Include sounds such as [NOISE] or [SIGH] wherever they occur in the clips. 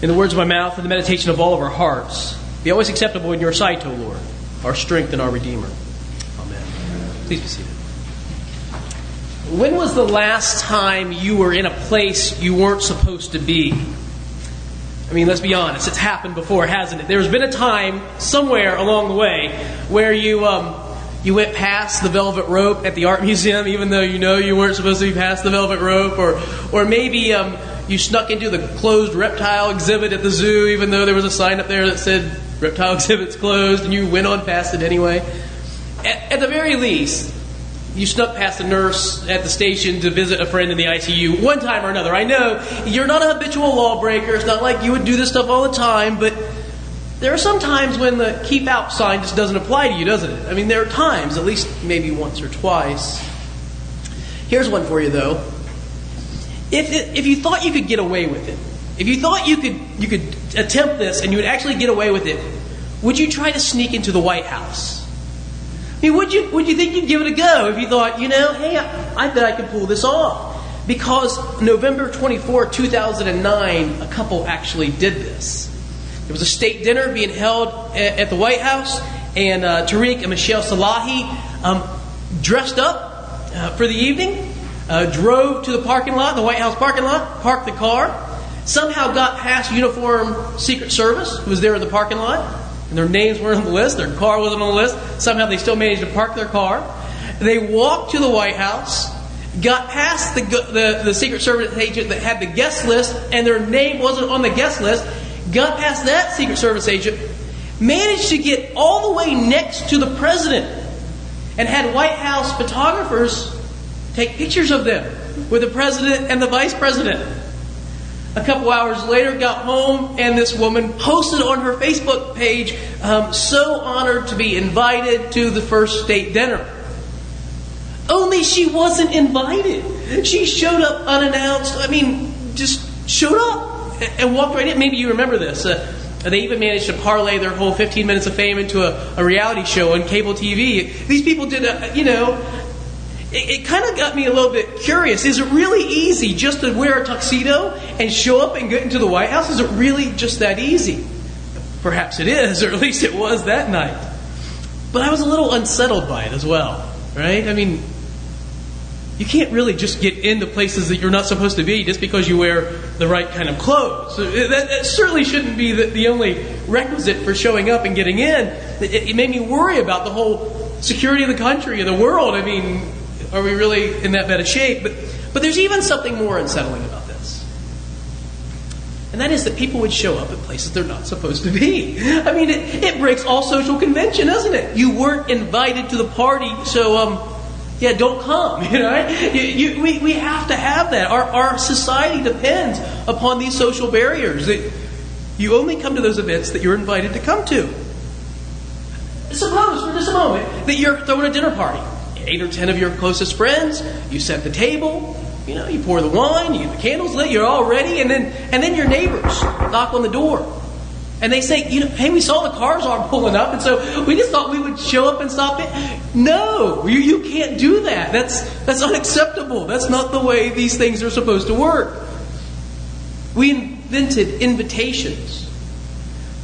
in the words of my mouth and the meditation of all of our hearts be always acceptable in your sight, O Lord, our strength and our Redeemer. Amen. Please be seated. When was the last time you were in a place you weren't supposed to be? I mean, let's be honest, it's happened before, hasn't it? There's been a time somewhere along the way where you um, you went past the velvet rope at the art museum, even though you know you weren't supposed to be past the velvet rope, or or maybe um, you snuck into the closed reptile exhibit at the zoo, even though there was a sign up there that said reptile [LAUGHS] exhibit's closed, and you went on past it anyway. At, at the very least, you snuck past a nurse at the station to visit a friend in the ICU one time or another. I know you're not a habitual lawbreaker. It's not like you would do this stuff all the time, but there are some times when the keep out sign just doesn't apply to you, doesn't it? I mean, there are times, at least maybe once or twice. Here's one for you, though. If, it, if you thought you could get away with it, if you thought you could, you could attempt this and you would actually get away with it, would you try to sneak into the White House? I mean, would you, would you think you'd give it a go if you thought, you know, hey, I, I bet I could pull this off? Because November 24, 2009, a couple actually did this. There was a state dinner being held at, at the White House, and uh, Tariq and Michelle Salahi um, dressed up uh, for the evening, uh, drove to the parking lot, the White House parking lot, parked the car, somehow got past uniformed Secret Service, who was there in the parking lot, and their names weren't on the list, their car wasn't on the list. Somehow they still managed to park their car. They walked to the White House, got past the, the, the Secret Service agent that had the guest list, and their name wasn't on the guest list, got past that Secret Service agent, managed to get all the way next to the president, and had White House photographers take pictures of them with the president and the vice president. A couple hours later, got home, and this woman posted on her Facebook page, um, so honored to be invited to the first state dinner. Only she wasn't invited. She showed up unannounced. I mean, just showed up and walked right in. Maybe you remember this. Uh, they even managed to parlay their whole 15 minutes of fame into a, a reality show on cable TV. These people did, a, you know, it, it kind of got me a little bit curious. Is it really easy just to wear a tuxedo and show up and get into the White House? Is it really just that easy? Perhaps it is, [LAUGHS] or at least it was that night. But I was a little unsettled by it as well, right? I mean, you can't really just get into places that you're not supposed to be just because you wear the right kind of clothes. Uh, that, that certainly shouldn't be the, the, only requisite for showing up and getting in. It, it, made me worry about the whole security of the country and the world. I mean, are we really in that bad of shape? But, but there's even something more unsettling about this. And that is that people would show up at places they're not supposed to be. I mean, it, it breaks all social convention, doesn't it? You weren't invited to the party, so um, yeah, don't come. [LAUGHS] You know, right? you, you, we, we have to have that. Our, our society depends upon these social barriers. That you only come to those events that you're invited to come to. Suppose for just a moment that you're throwing a dinner party. Eight or ten of your closest friends, you set the table, you know, you pour the wine, you the candles lit, you're all ready, and then and then your neighbors knock on the door. And they say, you know, hey, we saw the cars are [LAUGHS] pulling up, and so we just thought we would show up and stop it. No, you, you can't do that. That's that's unacceptable. That's not the way these things are supposed to work. We invented invitations,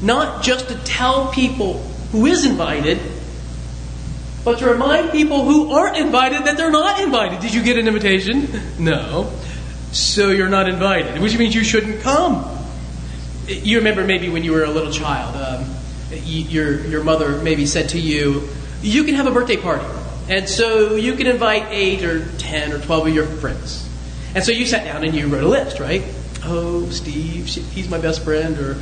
not just to tell people who is invited, but to remind people who aren't invited that they're not invited. Did you get an invitation? [LAUGHS] No. So you're not invited, which means you shouldn't come you remember maybe when you were a little child, um, your your mother maybe said to you, "You can have a birthday party, and so you can invite eight or ten or twelve of your friends." And so you sat down and you wrote a list, right? Oh, Steve, he's my best friend, or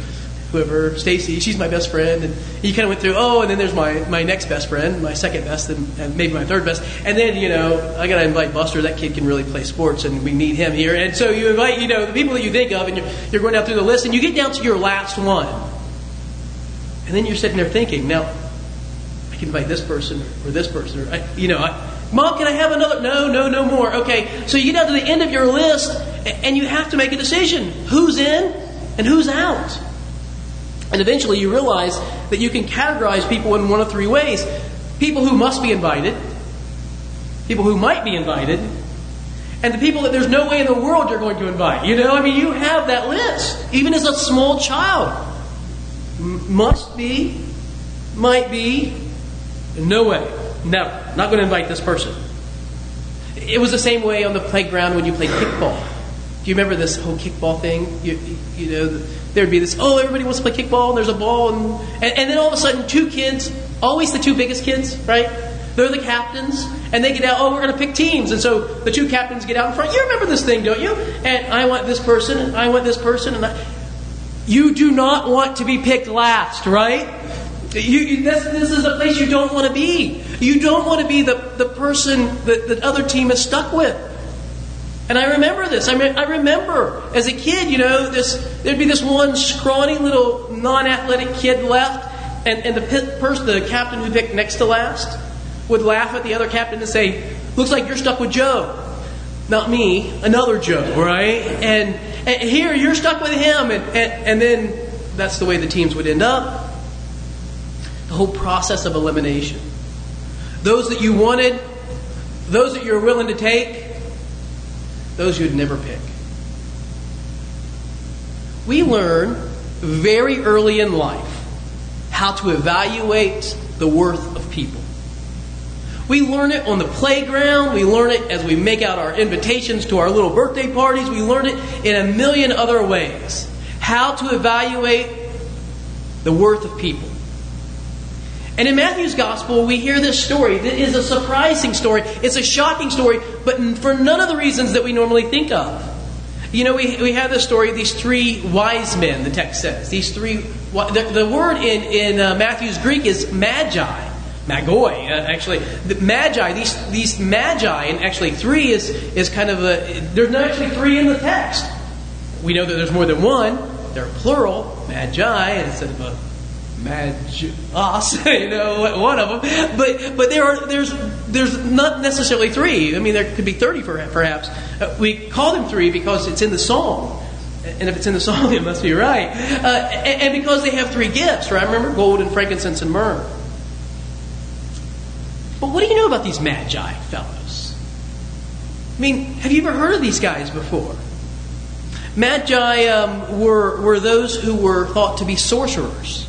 whoever, Stacy, she's my best friend, and you kind of went through, oh, and then there's my, my next best friend, my second best, and, and maybe my third best, and then, you know, I gotta invite Buster, that kid can really play sports, and we need him here, and so you invite, you know, the people that you think of, and you're, you're going down through the list, and you get down to your last one, and then you're sitting there thinking, now, I can invite this person, or this person, or, I, you know, I, Mom, can I have another? No, no, no more. Okay, so you get down to the end of your list, and you have to make a decision. Who's in and who's out? And eventually you realize that you can categorize people in one of three ways people who must be invited, people who might be invited, and the people that there's no way in the world you're going to invite. You know, I mean, you have that list, even as a small child. M- must be, might be, no way, never. Not going to invite this person. It was the same way on the playground when you played kickball. Do you remember this whole kickball thing? You, you know, there'd be this, oh, everybody wants to play kickball, and there's a ball, and, and, and then all of a sudden, two kids, always the two biggest kids, right? They're the captains, and they get out, oh, we're going to pick teams. And so the two captains get out in front. You remember this thing, don't you? And I want this person, and I want this person, and I, you do not want to be picked last, right? You, this, this, is a place you don't want to be. You don't want to be the, the person that the other team is stuck with. And I remember this. I, mean, I remember as a kid, you know, this there'd be this one scrawny little non-athletic kid left, and, and the person, the captain who picked next to last, would laugh at the other captain and say, "Looks like you're stuck with Joe." Not me, another Joe, right? And, and here you're stuck with him, and, and, and then that's the way the teams would end up. The whole process of elimination. Those that you wanted, those that you're willing to take, those you'd never pick. We learn very early in life how to evaluate the worth of people. We learn it on the playground. We learn it as we make out our invitations to our little birthday parties. We learn it in a million other ways. How to evaluate the worth of people. And in Matthew's gospel, we hear this story. It is a surprising story. It's a shocking story, but for none of the reasons that we normally think of. You know, we, we have this story of these three wise men, the text says. These three, the, the word in, in uh, Matthew's Greek is magi. Magoi, uh, actually. The magi, these, these magi, and actually three is, is kind of a, there's not actually three in the text. We know that there's more than one. They're plural, magi, instead of a Magos, you know, one of them. But but there are there's there's not necessarily three. I mean, there could be thirty perhaps. Uh, we call them three because it's in the song. And if it's in the [LAUGHS] song, it must be right. Uh, and, and because they have three gifts, right? Remember gold and frankincense and myrrh. But what do you know about these magi fellows? I mean, have you ever heard of these guys before? Magi um, were, were those who were thought to be sorcerers.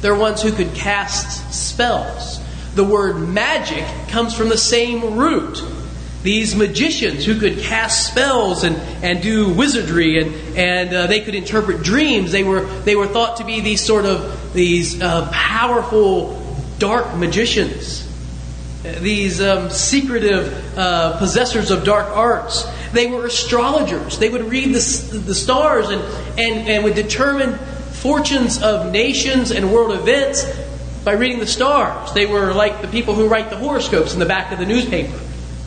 They're ones who could cast spells. The word magic comes from the same root. These magicians who could cast spells and, and do wizardry and, and uh, they could interpret dreams. They were, they were thought to be these sort of these uh, powerful dark magicians. These um, secretive uh, possessors of dark arts. They were astrologers. They would read the, the stars and, and, and would determine fortunes of nations and world events by reading the stars. They were like the people who write the horoscopes in the back of the newspaper.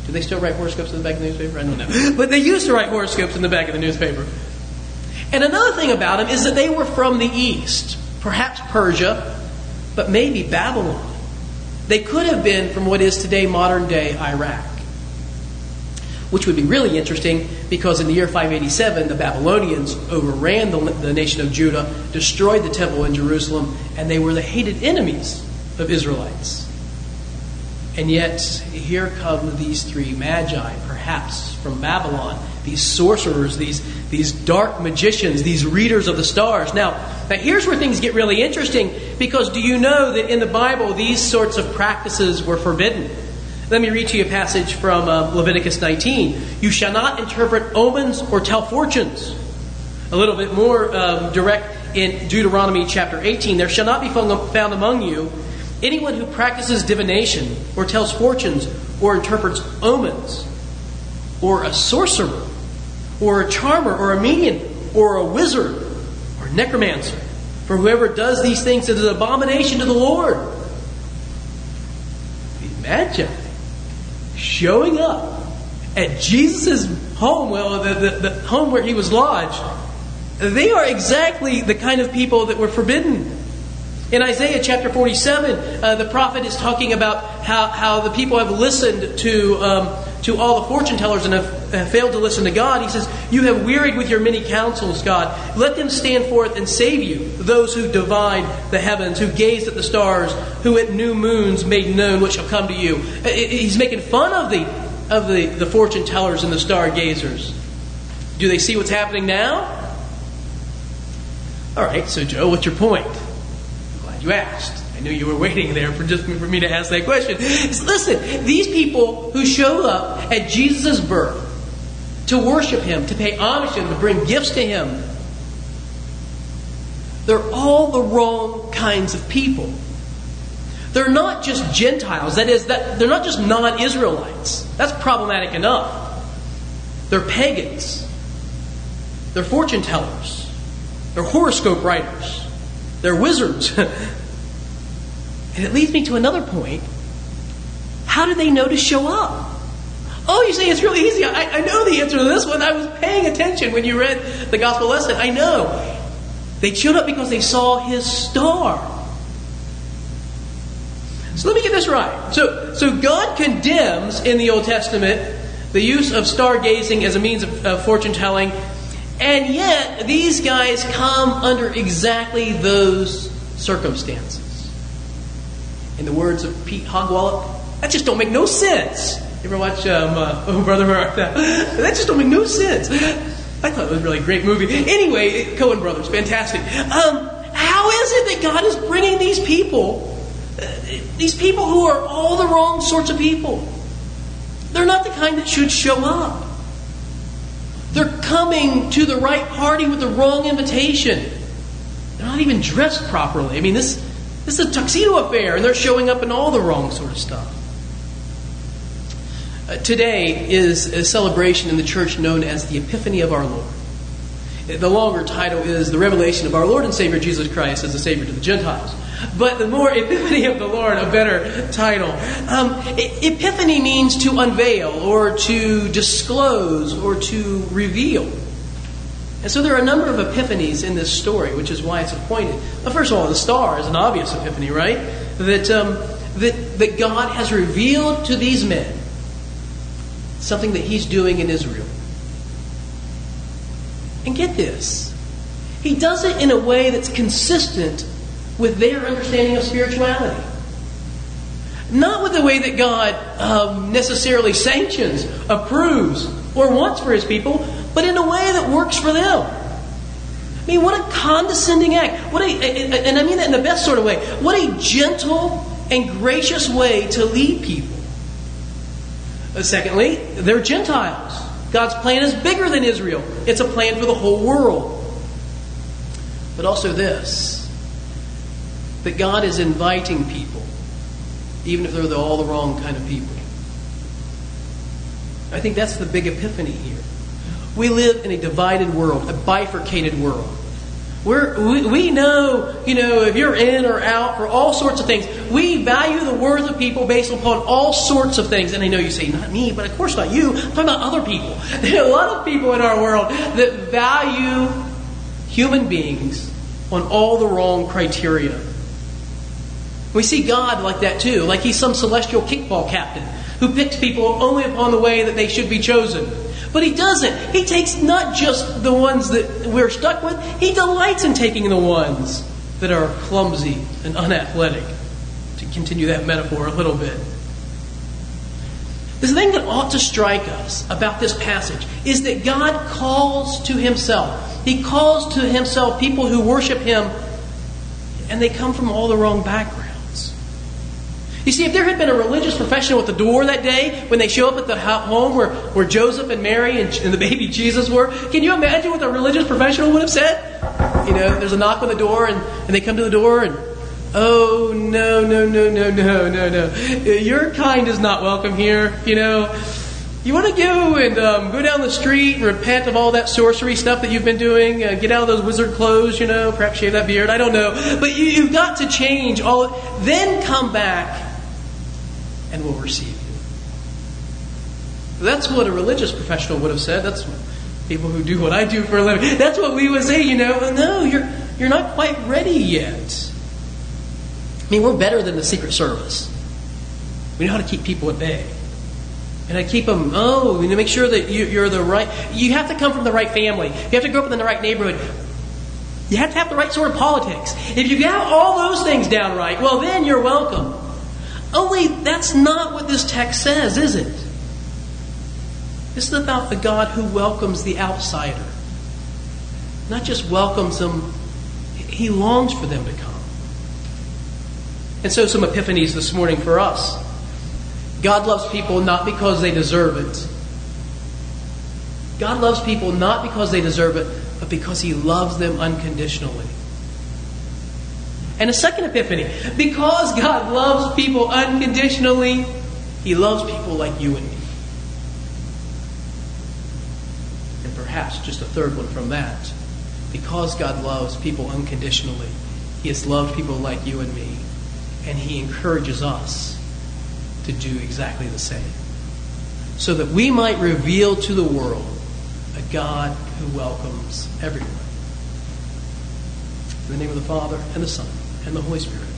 Do they still write horoscopes in the back of the newspaper? I don't know. [LAUGHS] But they used to write horoscopes in the back of the newspaper. And another thing about them is that they were from the east, perhaps Persia, but maybe Babylon. They could have been from what is today modern day Iraq which would be really interesting because in the year 587, the Babylonians overran the, the, nation of Judah, destroyed the temple in Jerusalem, and they were the hated enemies of Israelites. And yet, here come these three magi, perhaps from Babylon, these sorcerers, these, these dark magicians, these readers of the stars. Now, now, here's where things get really interesting because do you know that in the Bible these sorts of practices were forbidden? Let me read to you a passage from uh, Leviticus 19. You shall not interpret omens or tell fortunes. A little bit more um, direct in Deuteronomy chapter 18. There shall not be found among you anyone who practices divination or tells fortunes or interprets omens or a sorcerer or a charmer or a medium or a wizard or a necromancer. For whoever does these things is an abomination to the Lord. Imagine showing up at Jesus' home, well, the, the, the home where he was lodged, they are exactly the kind of people that were forbidden. In Isaiah chapter 47, uh, the prophet is talking about how, how the people have listened to, um, to all the fortune tellers and have, have, failed to listen to God. He says, You have wearied with your many counsels, God. Let them stand forth and save you, those who divide the heavens, who gazed at the stars, who at new moons made known what shall come to you. Uh, he's making fun of the, of the, the fortune tellers and the stargazers? Do they see what's happening now? All right, so Joe, what's your point? Glad you asked. Knew you were waiting there for just for me to ask that question. So listen, these people who showed up at Jesus' birth to worship him, to pay homage to him, to bring gifts to him, they're all the wrong kinds of people. They're not just Gentiles. That is, that they're not just non-Israelites. That's problematic enough. They're pagans. They're fortune tellers. They're horoscope writers. They're wizards. [LAUGHS] and it leads me to another point. How do they know to show up? Oh, you say it's really easy. I, I know the answer to this one. I was paying attention when you read the gospel lesson. I know. They showed up because they saw his star. So let me get this right. So, so God condemns in the Old Testament the use of stargazing as a means of, of fortune telling, and yet these guys come under exactly those circumstances. In the words of Pete Hogwallop, that just don't make no sense. You ever watch um, uh, [LAUGHS] Oh Brother Art Thou? [LAUGHS] That just don't make no sense. I thought it was a really great movie. Anyway, Coen Brothers, fantastic. Um, how is it that God is bringing these people, uh, these people who are all the wrong sorts of people? They're not the kind that should show up. They're coming to the right party with the wrong invitation. They're not even dressed properly. I mean, this, this is a tuxedo affair, and they're showing up in all the wrong sort of stuff. Uh, today is a celebration in the church known as the Epiphany of our Lord. The longer title is the revelation of our Lord and Savior Jesus Christ as the Savior to the Gentiles. But the more [LAUGHS] Epiphany of the Lord, a better title. Um, epiphany means to unveil or to disclose or to reveal. And so there are a number of epiphanies in this story, which is why it's appointed. But first of all, the star is an obvious epiphany, right? That, um, that, that God has revealed to these men something that he's doing in Israel. And get this he does it in a way that's consistent with their understanding of spirituality. Not with the way that God um, necessarily sanctions, approves, or wants for his people, but in a way works for them. I mean, what a condescending act. What a, and I mean that in the best sort of way. What a gentle and gracious way to lead people. Uh, secondly, they're Gentiles. God's plan is bigger than Israel, it's a plan for the whole world. But also this that God is inviting people, even if they're the, all the wrong kind of people. I think that's the big epiphany here. We live in a divided world, a bifurcated world. We're, we, we know, you know, if you're in or out for all sorts of things. We value the worth of people based upon all sorts of things. And I know you say, not me, but of course not you. I'm talking about other people. [LAUGHS] There are a lot of people in our world that value human beings on all the wrong criteria. We see God like that too, like he's some celestial kickball captain who picks people only upon the way that they should be chosen. But he doesn't. He takes not just the ones that we're stuck with, he delights in taking the ones that are clumsy and unathletic. To continue that metaphor a little bit. The thing that ought to strike us about this passage is that God calls to himself. He calls to himself people who worship him, and they come from all the wrong backgrounds. You see, if there had been a religious professional at the door that day when they show up at the home where, where Joseph and Mary and, and the baby [LAUGHS] Jesus were, can you imagine what the religious professional would have said? You know, there's a knock on the door and, and they come to the door and, oh, no, no, no, no, no, no, no. Your kind is not welcome here, you know. You want to go and um, go down the street and repent of all that sorcery stuff that you've been doing, uh, get out of those wizard clothes, you know, perhaps shave that beard, I don't know. But you, you've got to change all. Then come back and will receive you. That's what a religious professional would have said. That's people who do what I do for a living. That's what we would say, you know. No, you're you're not quite ready yet. I mean, we're better than the Secret Service. We know how to keep people at bay. And I keep them, oh, you know, make sure that you, are the right. You have to come from the right family. You have to grow up in the right neighborhood. You have to have the right sort of politics. If you get all those things down right, well, then you're welcome. Oh, Only that's not what this text says, is it? This is about a God who welcomes the outsider. Not just welcomes them, he longs for them to come. And so, some epiphanies this morning for us. God loves people not because they deserve it. God loves people not because they deserve it, but because He loves them unconditionally. And a second epiphany because God loves people unconditionally, He loves people like you and me. And perhaps just a third one from that. Because God loves people unconditionally, He has loved people like you and me, and He encourages us to do exactly the same. So that we might reveal to the world a God who welcomes everyone. In the name of the Father, and the Son, and the Holy Spirit.